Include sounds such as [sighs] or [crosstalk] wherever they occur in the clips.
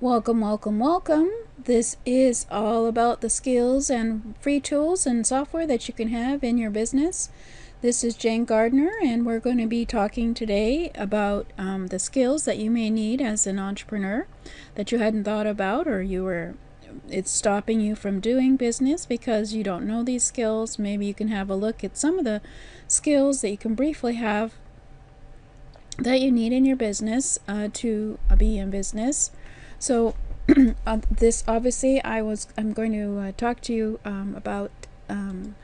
Welcome, welcome, welcome. This is all about the skills and free tools and software that you can have in your business. This is Jane Gardner, and we're going to be talking today about um, the skills that you may need as an entrepreneur that you hadn't thought about or you were it's stopping you from doing business because you don't know these skills. Maybe you can have a look at some of the skills that you can briefly have that you need in your business uh, to be in business. So [clears throat] uh, this obviously I was I'm going to uh, talk to you um, about um,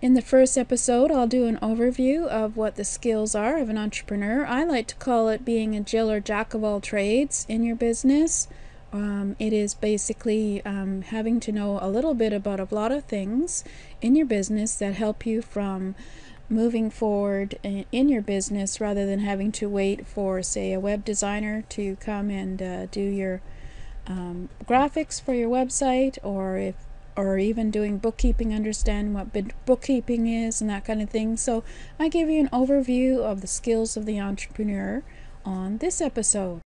in the first episode I'll do an overview of what the skills are of an entrepreneur. I like to call it being a Jill or jack of all trades in your business. Um, it is basically um, having to know a little bit about a lot of things in your business that help you from moving forward in your business rather than having to wait for, say, a web designer to come and uh, do your um, graphics for your website, or if or even doing bookkeeping, understand what bookkeeping is and that kind of thing. So, I give you an overview of the skills of the entrepreneur on this episode.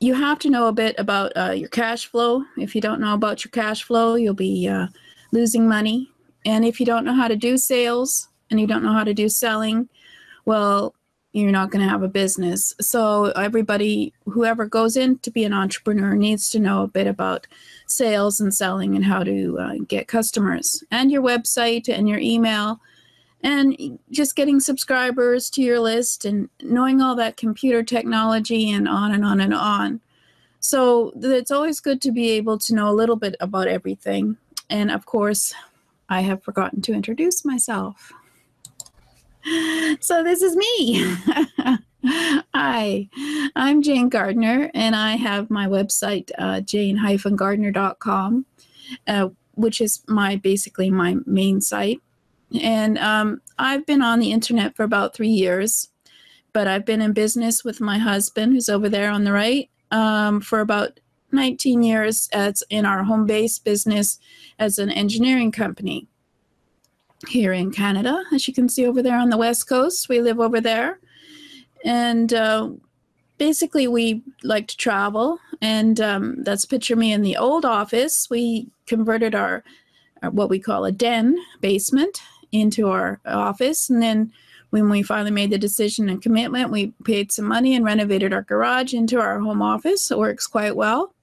You have to know a bit about uh, your cash flow. If you don't know about your cash flow, you'll be uh, losing money. And if you don't know how to do sales and you don't know how to do selling, well, you're not going to have a business. So, everybody, whoever goes in to be an entrepreneur, needs to know a bit about sales and selling and how to uh, get customers and your website and your email and just getting subscribers to your list and knowing all that computer technology and on and on and on. So it's always good to be able to know a little bit about everything. And of course, I have forgotten to introduce myself. So this is me. [laughs] Hi, I'm Jane Gardner, and I have my website, uh, jane-gardner.com, uh, which is my basically my main site. And um, I've been on the internet for about three years, but I've been in business with my husband, who's over there on the right, um, for about 19 years as in our home base business as an engineering company here in Canada. As you can see over there on the west coast, we live over there. And uh, basically, we like to travel. And um, that's picture me in the old office. We converted our, our what we call a den basement into our office. And then when we finally made the decision and commitment, we paid some money and renovated our garage into our home office. It works quite well.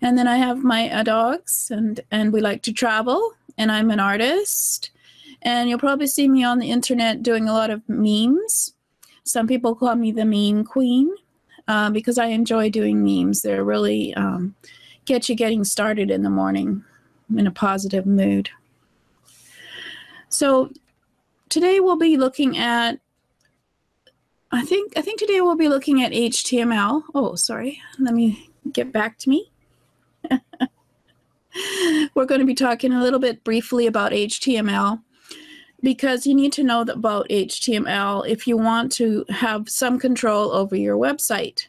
And then I have my uh, dogs, and and we like to travel. And I'm an artist, and you'll probably see me on the internet doing a lot of memes. Some people call me the meme queen uh, because I enjoy doing memes. They're really um, get you getting started in the morning in a positive mood. So today we'll be looking at I think I think today we'll be looking at HTML. Oh, sorry. Let me get back to me. [laughs] we're going to be talking a little bit briefly about HTML because you need to know about HTML if you want to have some control over your website.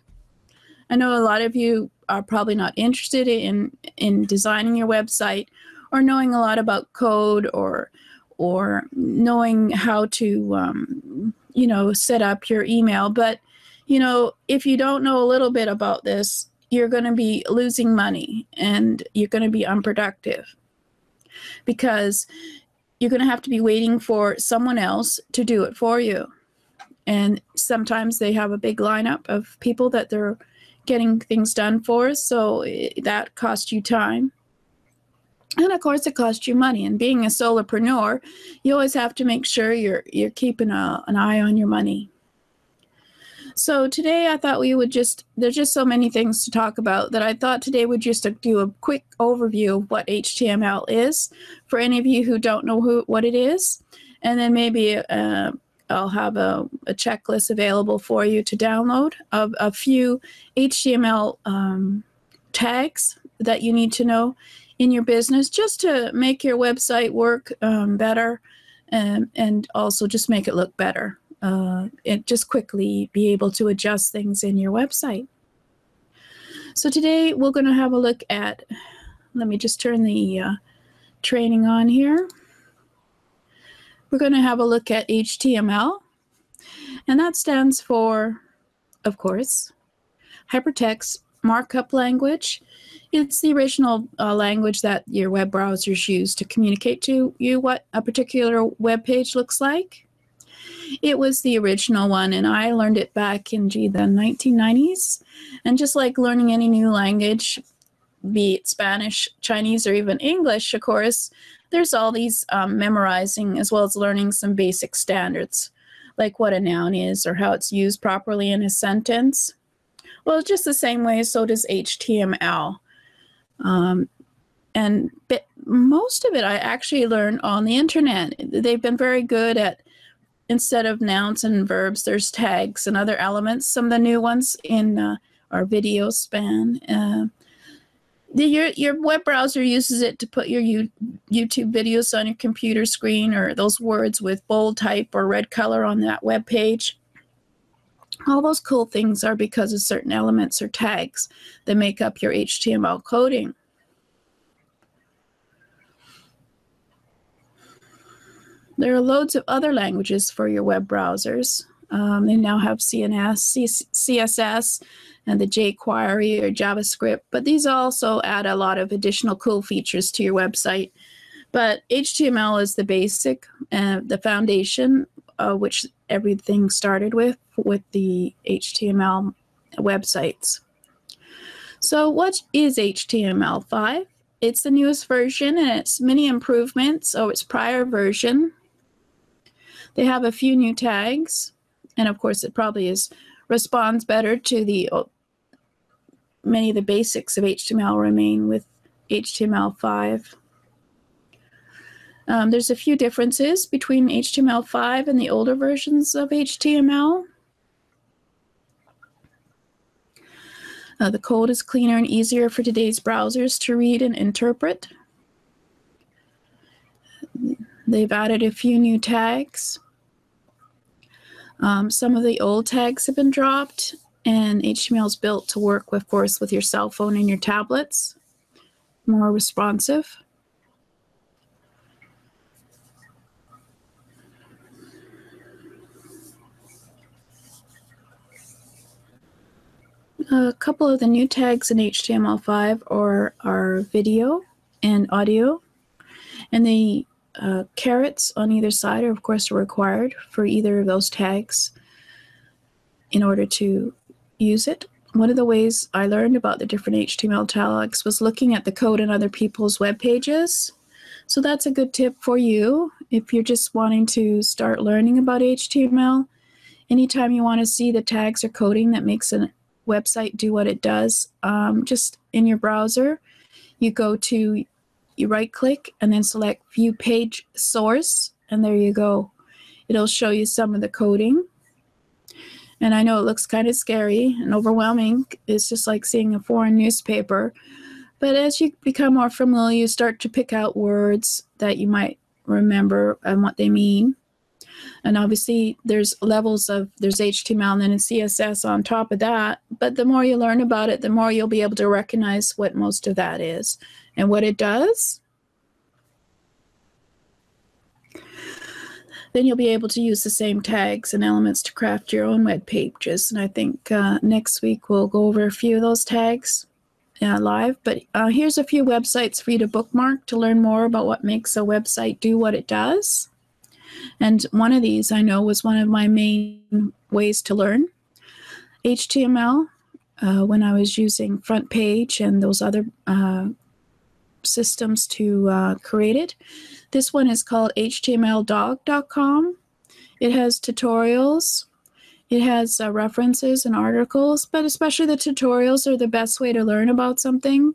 I know a lot of you are probably not interested in in designing your website or knowing a lot about code or or knowing how to um, you know set up your email. But you know if you don't know a little bit about this you're going to be losing money and you're going to be unproductive because you're going to have to be waiting for someone else to do it for you. And sometimes they have a big lineup of people that they're getting things done for. So that costs you time and of course it costs you money. And being a solopreneur you always have to make sure you're you're keeping a, an eye on your money. So today I thought we would just, there's just so many things to talk about that I thought today would just do a quick overview of what HTML is for any of you who don't know who what it is. And then maybe uh, I'll have a, a, checklist available for you to download of a few HTML um, tags that you need to know in your business just to make your website work um, better and, and also just make it look better uh, and just quickly be able to adjust things in your website. So today we're going to have a look at, let me just turn the uh, training on here. We're going to have a look at HTML, and that stands for, of course, Hypertext Markup Language. It's the original uh, language that your web browsers use to communicate to you what a particular web page looks like. It was the original one, and I learned it back in gee, the 1990s. And just like learning any new language, be it Spanish, Chinese, or even English, of course, there's all these um, memorizing as well as learning some basic standards, like what a noun is or how it's used properly in a sentence. Well, just the same way, so does HTML. Um, and most of it I actually learned on the internet. They've been very good at instead of nouns and verbs, there's tags and other elements. Some of the new ones in uh, our video span. Uh, the, your, your web browser uses it to put your U, YouTube videos on your computer screen or those words with bold type or red color on that web page. All those cool things are because of certain elements or tags that make up your HTML coding. There are loads of other languages for your web browsers. Um, they now have CNS, C CSS, and the jQuery or JavaScript, but these also add a lot of additional cool features to your website. But HTML is the basic, uh, the foundation, uh, which everything started with, with the HTML websites. So what is HTML5? It's the newest version and it's many improvements over its prior version. They have a few new tags, and of course, it probably is responds better to the uh, many of the basics of HTML remain with HTML5. Um, there's a few differences between HTML5 and the older versions of HTML. Uh, the code is cleaner and easier for today's browsers to read and interpret. They've added a few new tags. Um, some of the old tags have been dropped, and HTML is built to work, of course, with your cell phone and your tablets. More responsive. A couple of the new tags in HTML5 are, are video and audio, and the uh, carets on either side are of course required for either of those tags in order to use it. One of the ways I learned about the different HTML tags was looking at the code in other people's web pages. So that's a good tip for you if you're just wanting to start learning about HTML. Anytime you want to see the tags or coding that makes a website do what it does, um, just in your browser, you go to you right click and then select view page source and there you go. It'll show you some of the coding. And I know it looks kind of scary and overwhelming. It's just like seeing a foreign newspaper. But as you become more familiar, you start to pick out words that you might remember and what they mean. And obviously, there's levels of there's HTML and then CSS on top of that. But the more you learn about it, the more you'll be able to recognize what most of that is and what it does. Then you'll be able to use the same tags and elements to craft your own web pages. And I think uh, next week we'll go over a few of those tags uh, live. But uh, here's a few websites for you to bookmark to learn more about what makes a website do what it does. And one of these I know was one of my main ways to learn HTML uh, when I was using FrontPage and those other uh, systems to uh, create it. This one is called htmldog.com. It has tutorials. It has uh, references and articles, but especially the tutorials are the best way to learn about something.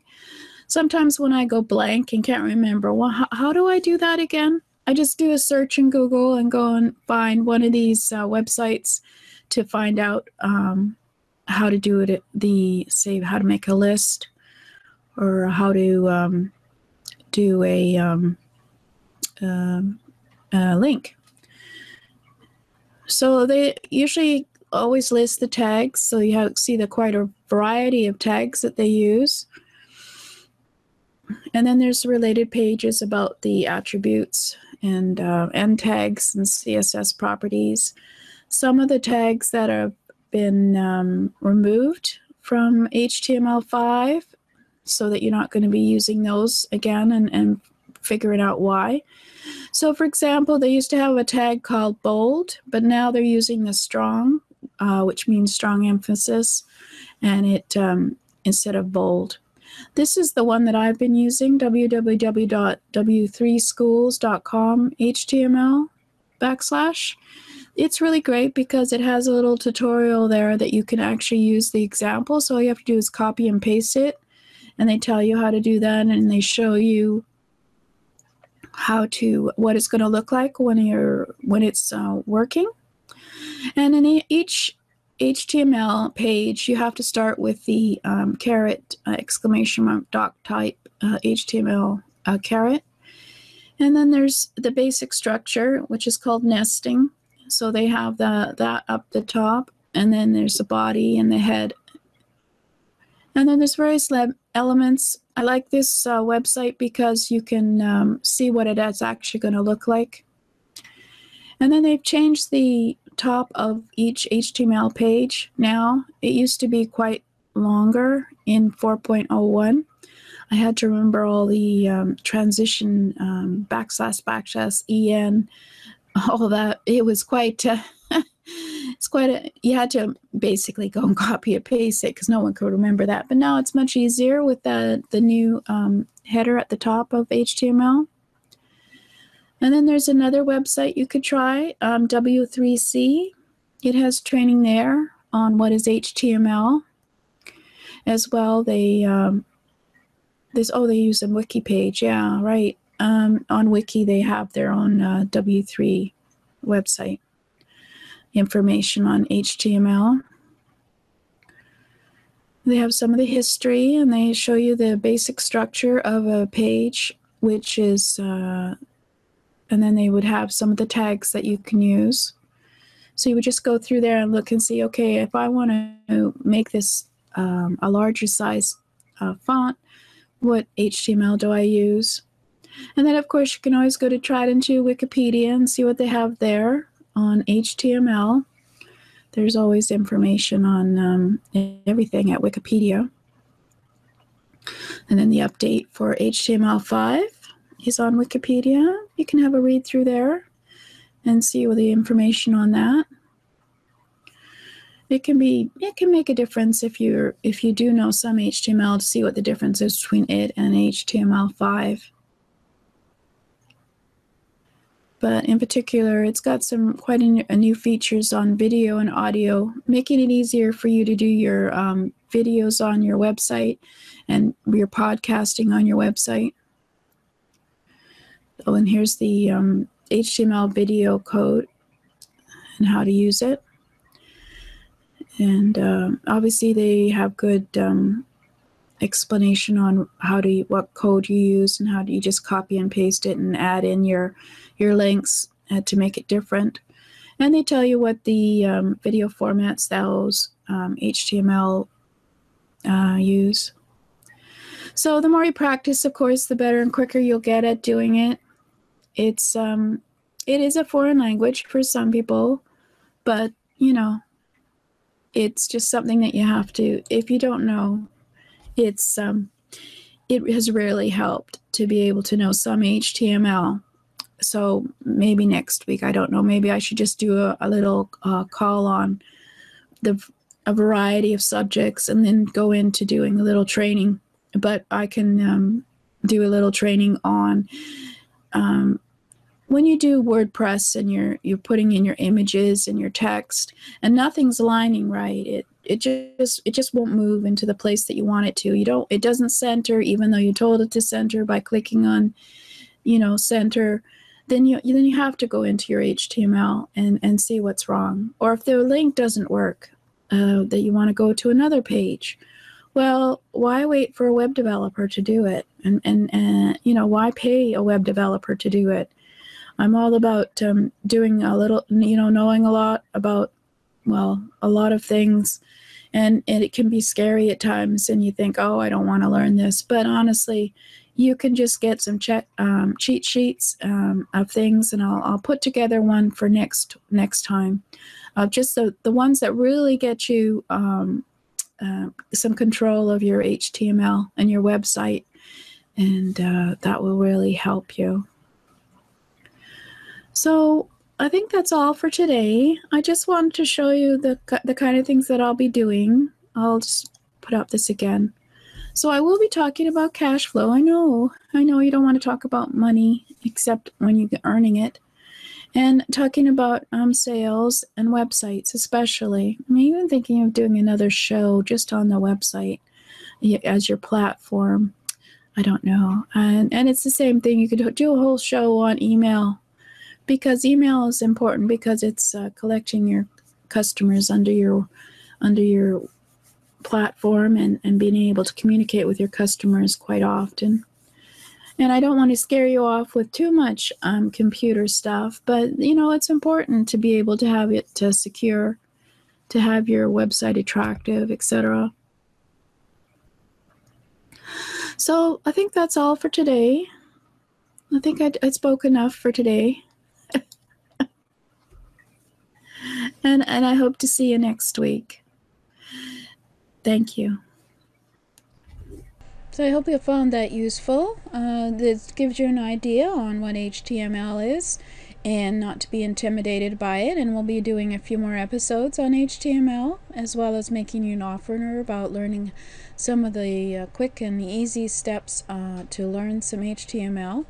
Sometimes when I go blank and can't remember, well, how, how do I do that again? I just do a search in Google and go and find one of these uh, websites to find out um, how to do it. The say how to make a list or how to um, do a, um, um a link. So they usually always list the tags, so you have see the quite a variety of tags that they use. And then there's related pages about the attributes and uh, end tags and CSS properties. Some of the tags that have been um, removed from HTML5 so that you're not going to be using those again and, and figuring out why. So, for example, they used to have a tag called bold, but now they're using the strong, uh, which means strong emphasis, and it um, instead of bold. This is the one that I've been using, www.w3schools.com HTML backslash. It's really great because it has a little tutorial there that you can actually use the example. So all you have to do is copy and paste it, and they tell you how to do that, and they show you how to what it's going to look like when you're when it's uh, working. And in each HTML page, you have to start with the um, caret uh, exclamation mark doc type uh, HTML uh, caret. And then there's the basic structure, which is called nesting. So they have the, that up the top, and then there's the body and the head. And then there's various elements. I like this uh, website because you can um, see what it is actually going to look like. And then they've changed the top of each HTML page now. It used to be quite longer in 4.01. I had to remember all the um, transition um, backslash backslash en, [laughs] all that. It was quite. Uh, [laughs] it's quite a. You had to basically go and [laughs] copy and paste it because no one could remember that. But now it's much easier with the the new um, header at the top of HTML. And then there's another website you could try, um, W3C. It has training there on what is HTML. As well, they um, this oh they use a wiki page, yeah, right. Um, on Wiki they have their own uh, W3 website information on HTML. They have some of the history and they show you the basic structure of a page, which is uh, and then they would have some of the tags that you can use. So you would just go through there and look and see, okay, if I want to make this um, a larger size uh, font, what HTML do I use? And then, of course, you can always go to Trident to Wikipedia and see what they have there on HTML. There's always information on um, everything at Wikipedia. And then the update for HTML5 is on Wikipedia. You can have a read through there and see all the information on that. It can be it can make a difference if you're if you do know some HTML to see what the difference is between it and HTML5. But in particular, it's got some quite a, new features on video and audio, making it easier for you to do your um, videos on your website and your podcasting on your website. Oh, and here's the um, HTML video code and how to use it. And uh, obviously, they have good um, explanation on how to what code you use and how do you just copy and paste it and add in your your links uh, to make it different. And they tell you what the um, video formats those um, HTML uh, use. So the more you practice, of course, the better and quicker you'll get at doing it. It's um, it is a foreign language for some people, but you know, it's just something that you have to. If you don't know, it's um, it has rarely helped to be able to know some HTML. So maybe next week, I don't know. Maybe I should just do a, a little uh, call on the a variety of subjects and then go into doing a little training. But I can um, do a little training on um, when you do WordPress and you're you're putting in your images and your text and nothing's aligning right, it it just it just won't move into the place that you want it to. You don't it doesn't center even though you told it to center by clicking on, you know, center. Then you then you have to go into your HTML and and see what's wrong. Or if the link doesn't work, uh, that you want to go to another page. Well, why wait for a web developer to do it? And and and you know why pay a web developer to do it? I'm all about um, doing a little, you know, knowing a lot about, well, a lot of things. And, it can be scary at times, and you think, oh, I don't want to learn this. But honestly, you can just get some check, um, cheat sheets um, of things, and I'll, I'll put together one for next next time. Uh, just the, the ones that really get you um, uh, some control of your HTML and your website, and uh, that will really help you. So I think that's all for today. I just wanted to show you the, the kind of things that I'll be doing. I'll just put up this again. So I will be talking about cash flow. I know, I know you don't want to talk about money except when you're earning it. And talking about um, sales and websites, especially. I'm even thinking of doing another show just on the website as your platform. I don't know. And, and it's the same thing. You could do a whole show on email because email is important because it's uh, collecting your customers under your under your platform and, and being able to communicate with your customers quite often. And I don't want to scare you off with too much um, computer stuff, but you know, it's important to be able to have it to secure, to have your website attractive, etc. So I think that's all for today. I think I, I spoke enough for today. And and I hope to see you next week. Thank you. So I hope you found that useful. Uh, this gives you an idea on what HTML is and not to be intimidated by it. And we'll be doing a few more episodes on HTML as well as making you an offer about learning some of the uh, quick and easy steps uh, to learn some HTML.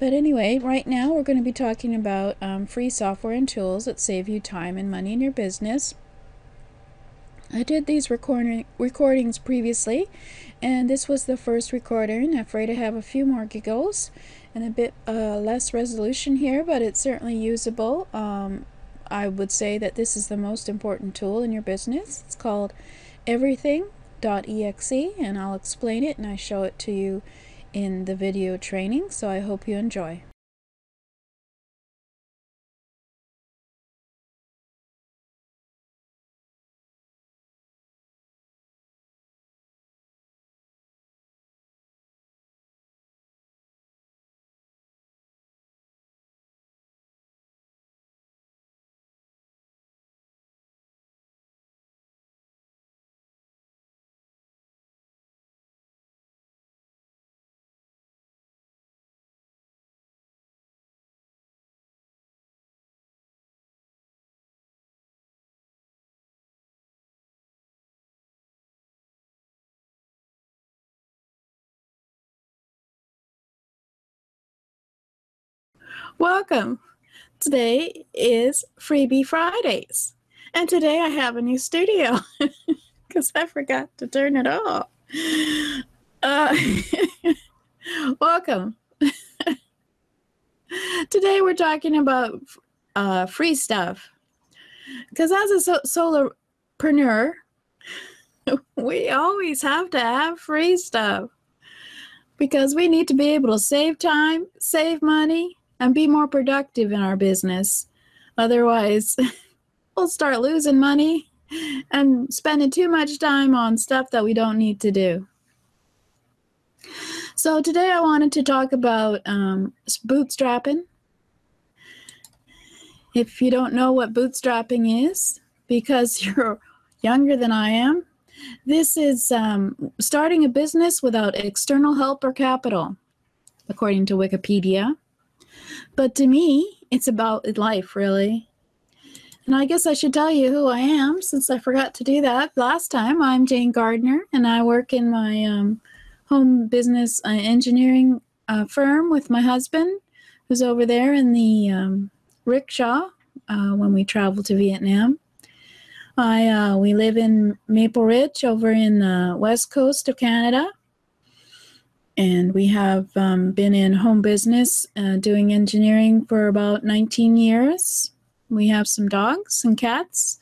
But anyway, right now we're going to be talking about um, free software and tools that save you time and money in your business. I did these recording recordings previously, and this was the first recording. I'm afraid to have a few more giggles and a bit uh, less resolution here, but it's certainly usable. Um, I would say that this is the most important tool in your business. It's called everything.exe, and I'll explain it and I show it to you in the video training, so I hope you enjoy. Welcome. Today is Freebie Fridays. And today I have a new studio [laughs] because I forgot to turn it off. Uh, [laughs] welcome. [laughs] today we're talking about uh, free stuff. Because as a so- solopreneur, we always have to have free stuff because we need to be able to save time, save money, and be more productive in our business. Otherwise, [laughs] we'll start losing money and spending too much time on stuff that we don't need to do. So, today I wanted to talk about um, bootstrapping. If you don't know what bootstrapping is, because [laughs] you're younger than I am, this is um, starting a business without external help or capital, according to Wikipedia. But to me, it's about life, really. And I guess I should tell you who I am since I forgot to do that last time. I'm Jane Gardner, and I work in my um, home business uh, engineering uh, firm with my husband, who's over there in the um, rickshaw uh, when we travel to Vietnam. I uh, we live in Maple Ridge over in the west coast of Canada, and we have um, been in home business uh, doing engineering for about 19 years. We have some dogs and cats,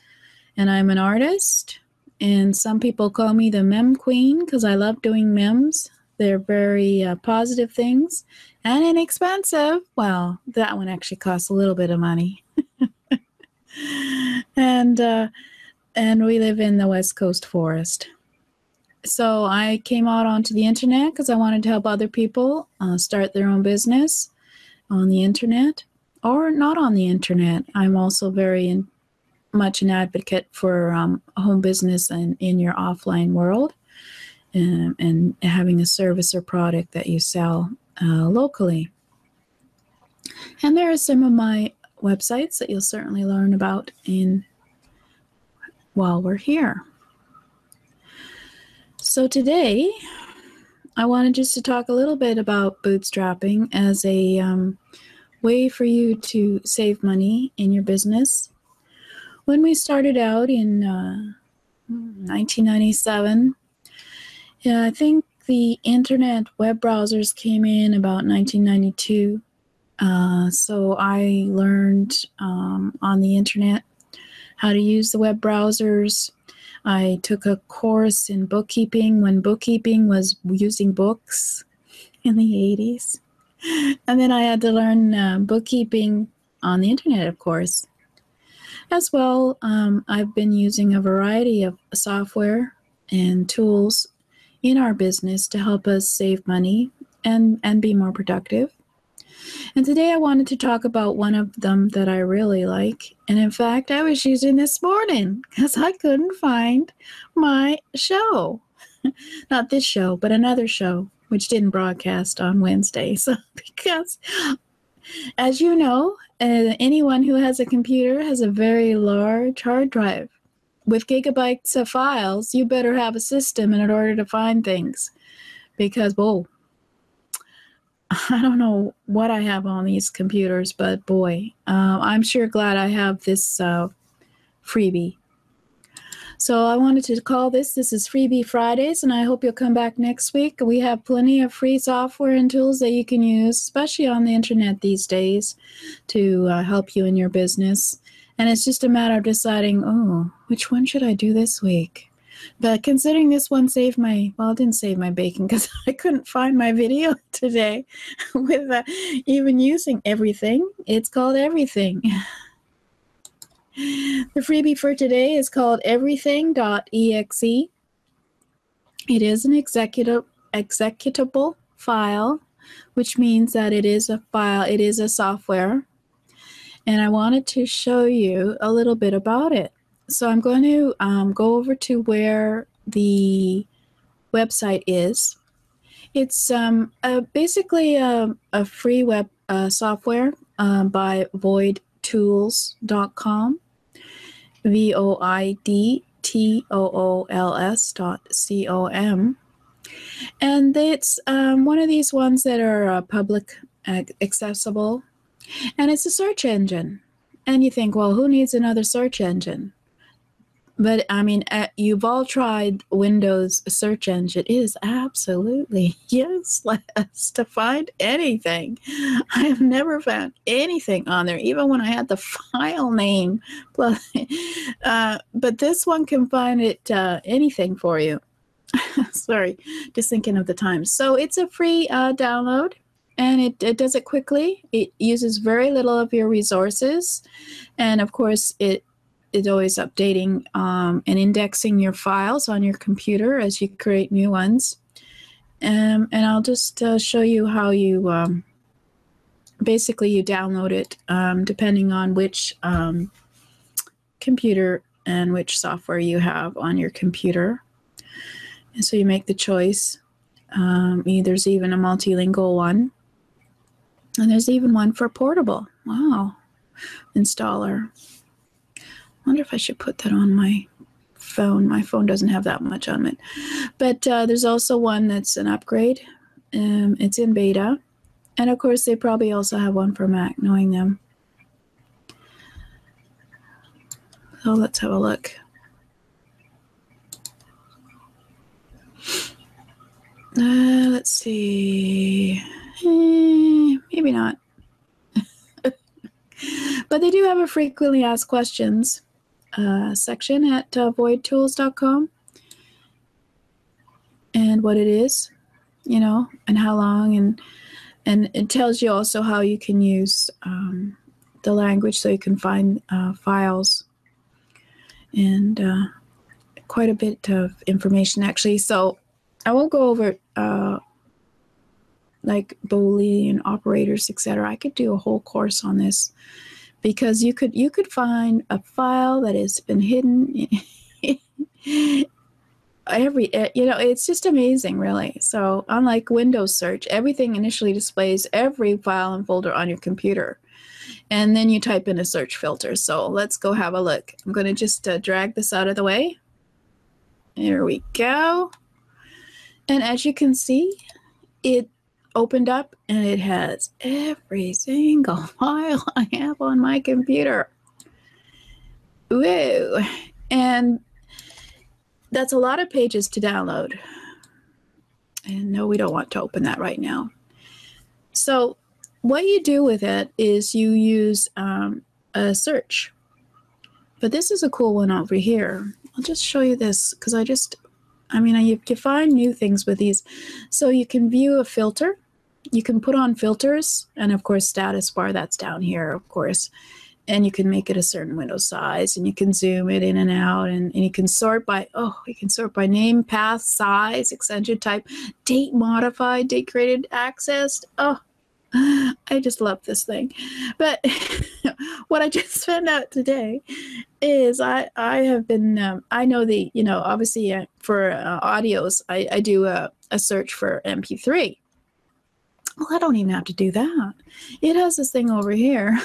and I'm an artist. And some people call me the mem queen because I love doing memes. They're very uh, positive things and inexpensive. Well, that one actually costs a little bit of money. [laughs] and uh, and we live in the West Coast forest. So I came out onto the internet because I wanted to help other people uh, start their own business on the internet or not on the internet. I'm also very in, much an advocate for um, home business and in your offline world and, um, and, having a service or product that you sell uh, locally. And there are some of my websites that you'll certainly learn about in while we're here. So today, I wanted just to talk a little bit about bootstrapping as a um, way for you to save money in your business. When we started out in uh, 1997, yeah, I think the internet web browsers came in about 1992. Uh, so I learned um, on the internet how to use the web browsers. I took a course in bookkeeping when bookkeeping was using books in the 80s. And then I had to learn uh, bookkeeping on the internet, of course. As well, um, I've been using a variety of software and tools in our business to help us save money and, and be more productive. And today I wanted to talk about one of them that I really like. And in fact, I was using this morning because I couldn't find my show. [laughs] Not this show, but another show, which didn't broadcast on Wednesday. [laughs] So, because as you know, uh, anyone who has a computer has a very large hard drive. With gigabytes of files, you better have a system in order to find things. Because, whoa, [laughs] I don't know what I have on these computers, but boy, uh, I'm sure glad I have this uh, freebie. So I wanted to call this. This is Freebie Fridays, and I hope you'll come back next week. We have plenty of free software and tools that you can use, especially on the internet these days, to uh, help you in your business. And it's just a matter of deciding, oh, which one should I do this week? But considering this one saved my, well, it didn't save my bacon because [laughs] I couldn't find my video [laughs] today with uh, even using everything. It's called Everything. [sighs] The freebie for today is called everything.exe. It is an executive, executable file, which means that it is a file, it is a software. And I wanted to show you a little bit about it. So I'm going to um, go over to where the website is. It's um, basically a, a, free web uh, software uh, by voidtools.com, V O I D T O O L S dot C O M. And it's um, one of these ones that are uh, public accessible, and it's a search engine. And you think, well, who needs another search engine? But I mean, uh, you've all tried Windows search engine. It is absolutely [laughs] useless to find anything. I have never found anything on there, even when I had the [laughs] file name. [laughs] Uh, but this one can find it uh, anything for you. Sorry, just thinking of the time. So it's a free uh, download and it, it does it quickly. It uses very little of your resources. And of course, it is always updating um, and indexing your files on your computer as you create new ones. Um, and I'll just uh, show you how you um, basically you download it um, depending on which um, computer and which software you have on your computer. And so you make the choice. Um, there's even a multilingual one. And there's even one for portable. Wow. Installer wonder if I should put that on my phone. My phone doesn't have that much on it. But uh, there's also one that's an upgrade. Um, it's in beta. And of course, they probably also have one for Mac, knowing them. So let's have a look. Uh, let's see. Eh, maybe not. [laughs] but they do have a frequently asked questions uh, section at uh, voidtools.com and what it is, you know, and how long, and and it tells you also how you can use um, the language so you can find uh, files and uh, quite a bit of information actually. So I won't go over uh, like Boolean operators, etc. I could do a whole course on this because you could you could find a file that has been hidden [laughs] every eh, you know it's just amazing really. So unlike windows search everything initially displays every file and folder on your computer and then you type in a search filter. So let's go have a look. I'm going to just uh, drag this out of the way. There we go. And as you can see it opened up and it has every single [laughs] file I have on my computer. Woo! And that's a lot of pages to download. And no, we don't want to open that right now. So, what you do with it is you use um, a search. But this is a cool one over here. I'll just show you this because I just, I mean, you can find new things with these. So you can view a filter you can put on filters and of course status bar that's down here of course. And you can make it a certain window size and you can zoom it in and out and, and you can sort by oh you can sort by name path size extension type date modified date created accessed oh I just love this thing. But [laughs] what I just [laughs] found out today is I I have been um, I know the you know obviously uh, for uh, audios I, I do a, a search for MP3 well, I don't even have to do that. It has this thing over here,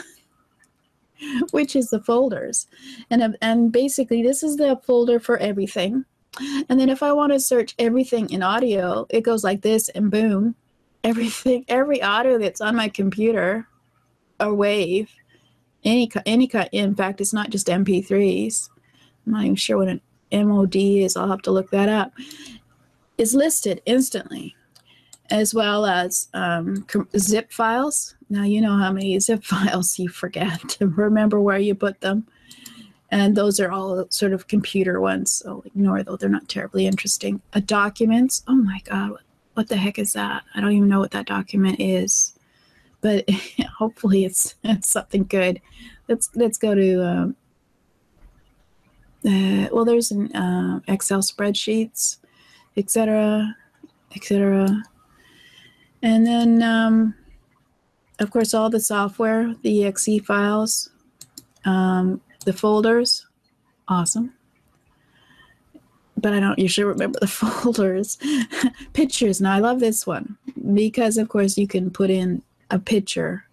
[laughs] which is the folders. And, and basically, this is the folder for everything. And then if I want to search everything in audio, it goes like this and boom. [laughs] Everything, every audio that's on my computer or wave, any any kind. In fact, it's not just MP3s. I'm not even sure what an MOD is. I'll have to look that up. Is listed instantly as well as um, zip files. Now, you know how many [laughs] zip files you forget to remember where you put them. And those are all sort of computer ones, so ignore those. They're not terribly interesting. A document. Oh my God, what, what the heck is that? I don't even know what that document is, but [laughs] hopefully it's, it's something good. Let's let's go to. Um, uh, well, there's an uh, Excel spreadsheets, etc., etc. And then, um, of course, all the software, the exe files, um, the folders, awesome. But I don't usually remember the [laughs] folders. Pictures. Now, I love this one because, of course, you can put in a picture.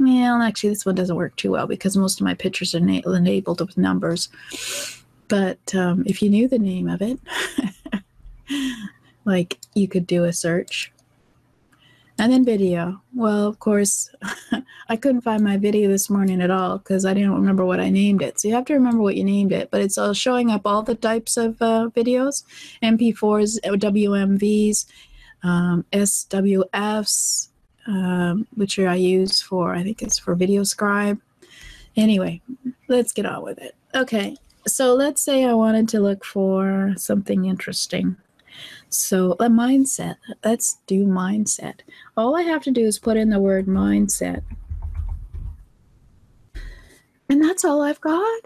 Well, actually, this one doesn't work too well because most of my pictures are na- enabled with numbers. But um, if you knew the name of it, [laughs] like you could do a search And then video. Well, of course, [laughs] I couldn't find my video this morning at all because I didn't remember what I named it. So you have to remember what you named it. But it's all showing up all the types of uh, videos MP4s, WMVs, um, SWFs, um, which I use for, I think it's for VideoScribe. Anyway, let's get on with it. Okay, so let's say I wanted to look for something interesting. So a mindset, let's do mindset. All I have to do is put in the word mindset. And that's all I've got.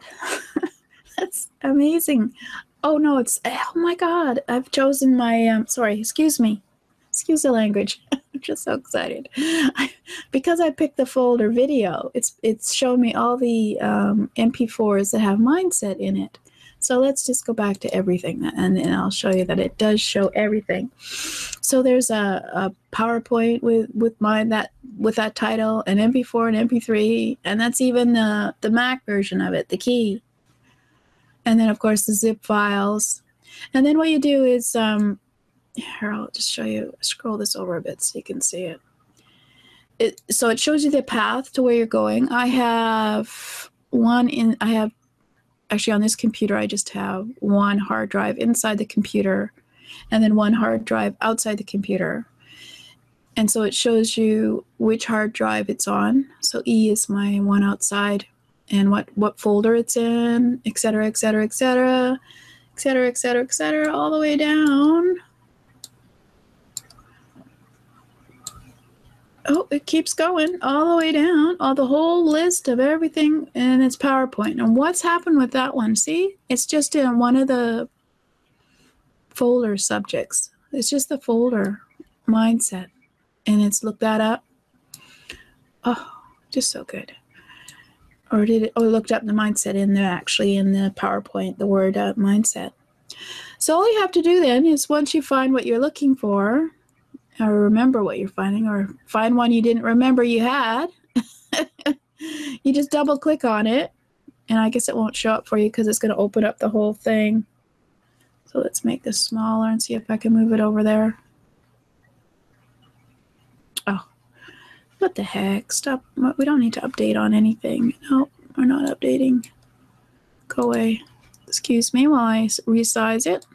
[laughs] that's amazing. Oh no, it's, oh my God, I've chosen my, um, sorry, excuse me. Excuse the language. [laughs] I'm just so excited. because I picked the folder video, it's it's shown me all the um, MP4s that have mindset in it. So let's just go back to everything and, and I'll show you that it does show everything. So there's a, a PowerPoint with, with mine that with that title, an MP4 and MP3, and that's even the, the Mac version of it, the key. And then of course the zip files. And then what you do is um, here I'll just show you scroll this over a bit so you can see it. It so it shows you the path to where you're going. I have one in I have actually on this computer, I just have one hard drive inside the computer and then one hard drive outside the computer. And so it shows you which hard drive it's on. So E is my one outside and what, what folder it's in, et cetera, et cetera, et cetera, et cetera, et cetera, all the way down oh, it keeps going all the way down, all the whole list of everything in its PowerPoint. And what's happened with that one? See, it's just in one of the folder subjects. It's just the folder mindset. And it's looked that up. Oh, just so good. Or did it? Oh, looked up the mindset in there actually in the PowerPoint, the word uh, mindset. So all you have to do then is once you find what you're looking for, or remember what you're finding or find one you didn't remember you had. [laughs] You just double click on it and I guess it won't show up for you because it's going to open up the whole thing. So let's make this smaller and see if I can move it over there. Oh what the heck? Stop we don't need to update on anything. No we're not updating. Go away. Excuse me while I resize it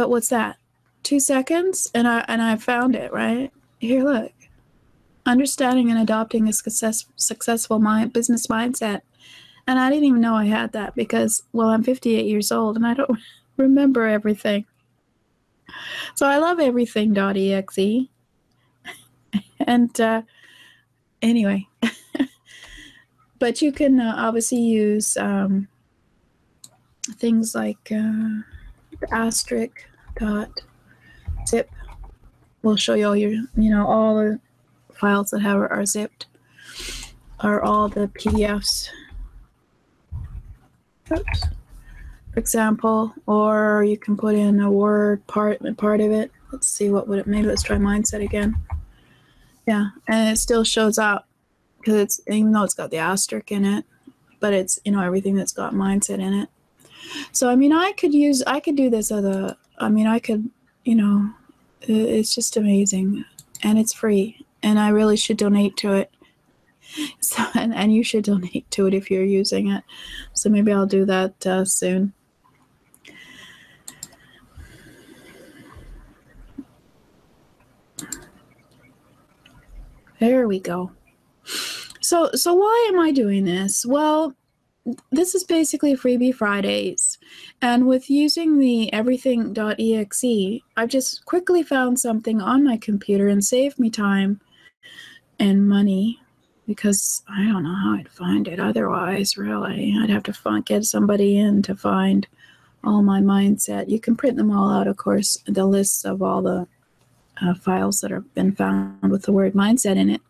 But what's that? Two seconds, and I and I found it right here. Look, understanding and adopting a success, successful mind, business mindset. And I didn't even know I had that because, well, I'm 58 years old and I don't [laughs] remember everything. So I love everything.exe. [laughs] and uh, anyway, [laughs] but you can uh, obviously use um, things like. Uh, asterisk dot zip will show you all your, you know, all the files that have are zipped are all the PDFs. Oops. For example, or you can put in a word part part of it. Let's see what would it. Maybe let's try mindset again. Yeah, and it still shows up because it's even though it's got the asterisk in it, but it's you know everything that's got mindset in it. So I mean, I could use, I could do this as a, I mean, I could, you know, it's just amazing, and it's free, and I really should donate to it. [laughs] So and, and you should donate to it if you're using it. So maybe I'll do that uh, soon. There we go. So so why am I doing this? Well, this is basically Freebie Fridays. And with using the everything.exe, I've just quickly found something on my computer and saved me time and money because I don't know how I'd find it otherwise, really. I'd have to get somebody in to find all my mindset. You can print them all out, of course, the lists of all the uh, files that have been found with the word mindset in it.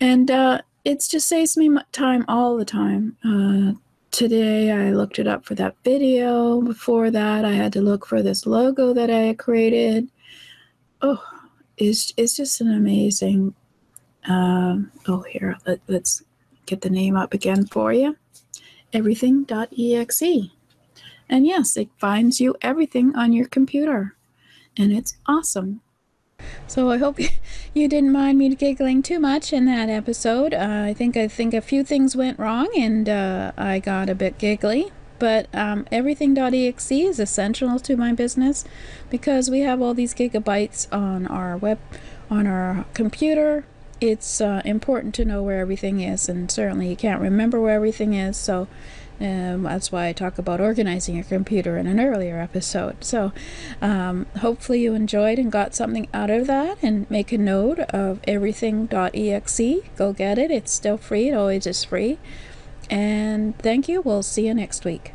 And uh, it just saves me time all the time. Uh, today I looked it up for that video. Before that, I had to look for this logo that I created. Oh, it's, it's just an amazing. Um, oh, here, let, let's get the name up again for you. Everything.exe. And yes, it finds you everything on your computer. and it's awesome. So I hope [laughs] you didn't mind me giggling too much in that episode. Uh, I think I think a few things went wrong, and uh, I got a bit giggly. But um, everything.exe is essential to my business because we have all these gigabytes on our web, on our computer. It's uh, important to know where everything is, and certainly you can't remember where everything is. So um, that's why I talk about organizing your computer in an earlier episode. So, um, hopefully, you enjoyed and got something out of that. And make a note of everything.exe. Go get it, it's still free, it always is free. And thank you. We'll see you next week.